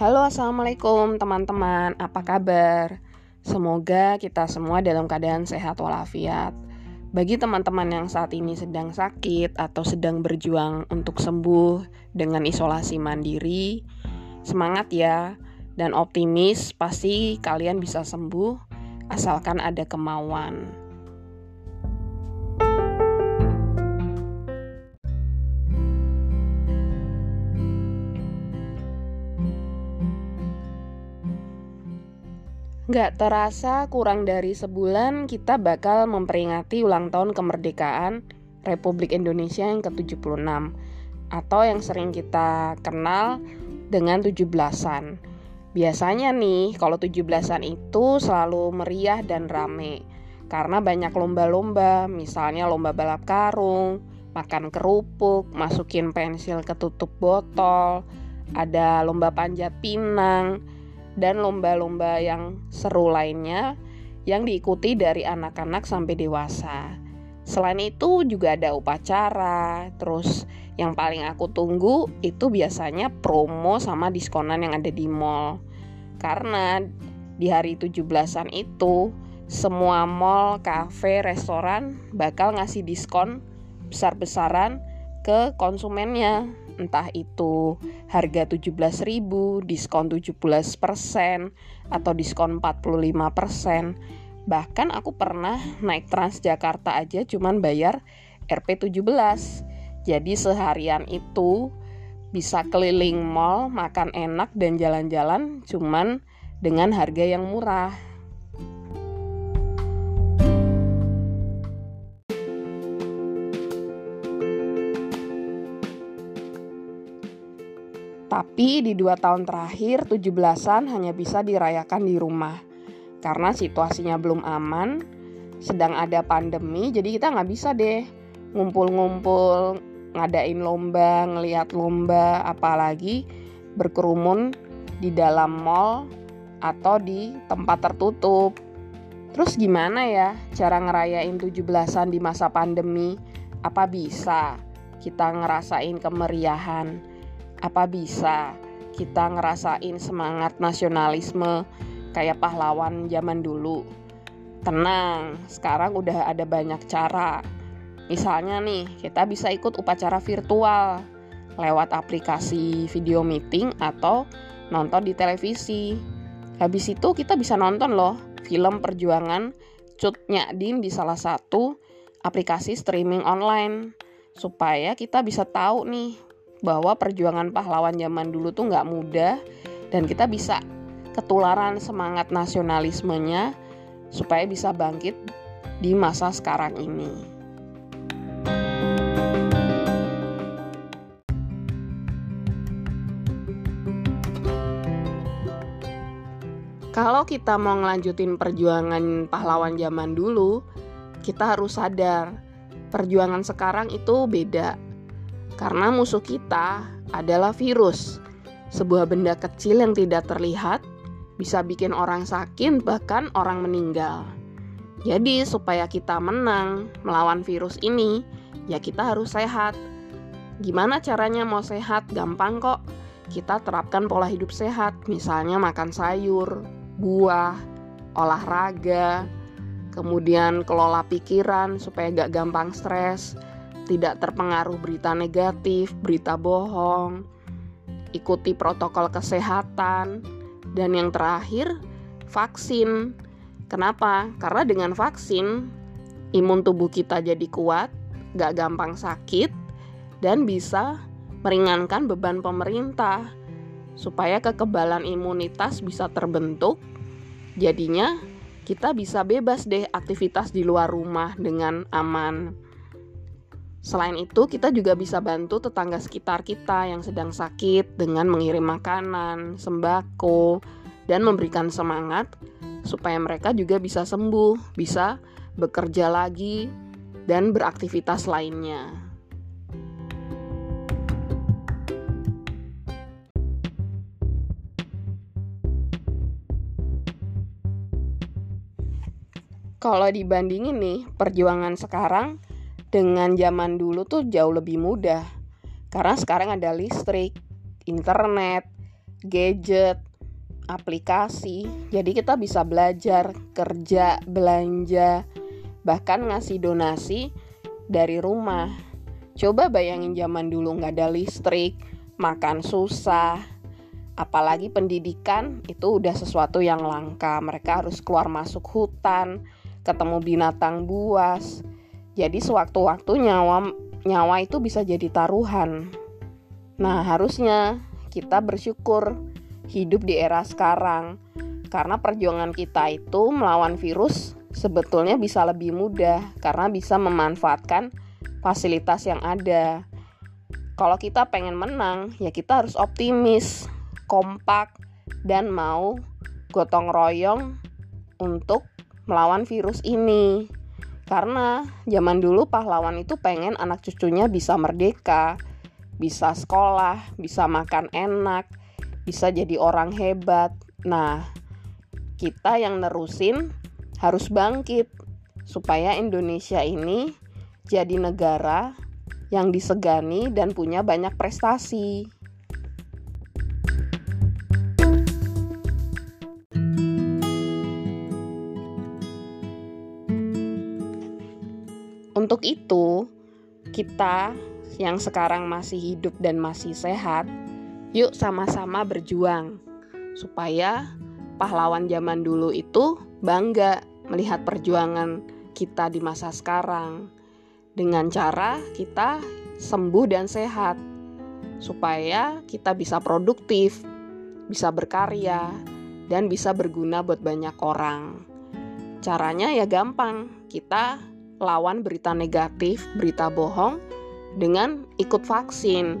Halo, assalamualaikum teman-teman. Apa kabar? Semoga kita semua dalam keadaan sehat walafiat. Bagi teman-teman yang saat ini sedang sakit atau sedang berjuang untuk sembuh dengan isolasi mandiri, semangat ya dan optimis. Pasti kalian bisa sembuh asalkan ada kemauan. Gak terasa kurang dari sebulan kita bakal memperingati ulang tahun kemerdekaan Republik Indonesia yang ke-76 atau yang sering kita kenal dengan 17-an. Biasanya nih kalau 17-an itu selalu meriah dan rame karena banyak lomba-lomba, misalnya lomba balap karung, makan kerupuk, masukin pensil ke tutup botol, ada lomba panjat pinang, dan lomba-lomba yang seru lainnya yang diikuti dari anak-anak sampai dewasa. Selain itu juga ada upacara, terus yang paling aku tunggu itu biasanya promo sama diskonan yang ada di mall. Karena di hari 17-an itu semua mall, kafe, restoran bakal ngasih diskon besar-besaran ke konsumennya entah itu harga 17.000, diskon 17% atau diskon 45%. Bahkan aku pernah naik Transjakarta aja cuman bayar Rp17. Jadi seharian itu bisa keliling mall, makan enak dan jalan-jalan cuman dengan harga yang murah. Tapi di dua tahun terakhir 17-an hanya bisa dirayakan di rumah Karena situasinya belum aman Sedang ada pandemi jadi kita nggak bisa deh Ngumpul-ngumpul ngadain lomba, ngeliat lomba Apalagi berkerumun di dalam mall atau di tempat tertutup Terus gimana ya cara ngerayain 17-an di masa pandemi? Apa bisa kita ngerasain kemeriahan? Apa bisa kita ngerasain semangat nasionalisme kayak pahlawan zaman dulu? Tenang, sekarang udah ada banyak cara. Misalnya nih, kita bisa ikut upacara virtual lewat aplikasi video meeting atau nonton di televisi. Habis itu kita bisa nonton loh film perjuangan Cut Nyadin di salah satu aplikasi streaming online supaya kita bisa tahu nih bahwa perjuangan pahlawan zaman dulu tuh nggak mudah dan kita bisa ketularan semangat nasionalismenya supaya bisa bangkit di masa sekarang ini. Kalau kita mau ngelanjutin perjuangan pahlawan zaman dulu, kita harus sadar perjuangan sekarang itu beda karena musuh kita adalah virus, sebuah benda kecil yang tidak terlihat, bisa bikin orang sakit, bahkan orang meninggal. Jadi, supaya kita menang melawan virus ini, ya kita harus sehat. Gimana caranya mau sehat? Gampang kok. Kita terapkan pola hidup sehat, misalnya makan sayur, buah, olahraga, kemudian kelola pikiran supaya gak gampang stres tidak terpengaruh berita negatif, berita bohong, ikuti protokol kesehatan, dan yang terakhir, vaksin. Kenapa? Karena dengan vaksin, imun tubuh kita jadi kuat, gak gampang sakit, dan bisa meringankan beban pemerintah supaya kekebalan imunitas bisa terbentuk. Jadinya, kita bisa bebas deh aktivitas di luar rumah dengan aman. Selain itu, kita juga bisa bantu tetangga sekitar kita yang sedang sakit dengan mengirim makanan, sembako, dan memberikan semangat supaya mereka juga bisa sembuh, bisa bekerja lagi, dan beraktivitas lainnya. Kalau dibandingin nih, perjuangan sekarang dengan zaman dulu tuh jauh lebih mudah. Karena sekarang ada listrik, internet, gadget, aplikasi. Jadi kita bisa belajar, kerja, belanja, bahkan ngasih donasi dari rumah. Coba bayangin zaman dulu nggak ada listrik, makan susah, apalagi pendidikan itu udah sesuatu yang langka. Mereka harus keluar masuk hutan, ketemu binatang buas. Jadi sewaktu-waktu nyawa nyawa itu bisa jadi taruhan. Nah, harusnya kita bersyukur hidup di era sekarang karena perjuangan kita itu melawan virus sebetulnya bisa lebih mudah karena bisa memanfaatkan fasilitas yang ada. Kalau kita pengen menang, ya kita harus optimis, kompak, dan mau gotong royong untuk melawan virus ini. Karena zaman dulu pahlawan itu pengen anak cucunya bisa merdeka, bisa sekolah, bisa makan enak, bisa jadi orang hebat. Nah, kita yang nerusin harus bangkit supaya Indonesia ini jadi negara yang disegani dan punya banyak prestasi. Untuk itu, kita yang sekarang masih hidup dan masih sehat Yuk sama-sama berjuang supaya pahlawan zaman dulu itu bangga melihat perjuangan kita di masa sekarang dengan cara kita sembuh dan sehat supaya kita bisa produktif, bisa berkarya dan bisa berguna buat banyak orang. Caranya ya gampang, kita lawan berita negatif, berita bohong dengan ikut vaksin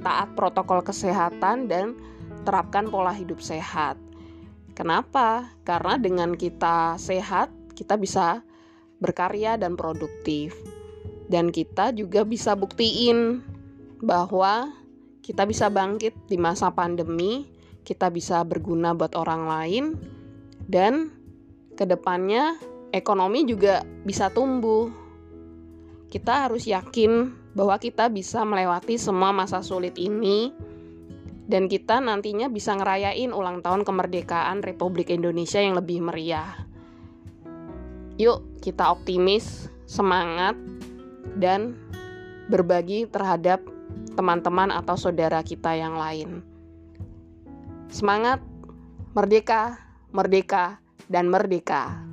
taat protokol kesehatan dan terapkan pola hidup sehat. Kenapa? Karena dengan kita sehat, kita bisa berkarya dan produktif. Dan kita juga bisa buktiin bahwa kita bisa bangkit di masa pandemi, kita bisa berguna buat orang lain, dan ke depannya ekonomi juga bisa tumbuh. Kita harus yakin bahwa kita bisa melewati semua masa sulit ini dan kita nantinya bisa ngerayain ulang tahun kemerdekaan Republik Indonesia yang lebih meriah. Yuk, kita optimis, semangat, dan berbagi terhadap teman-teman atau saudara kita yang lain. Semangat, merdeka, merdeka, dan merdeka.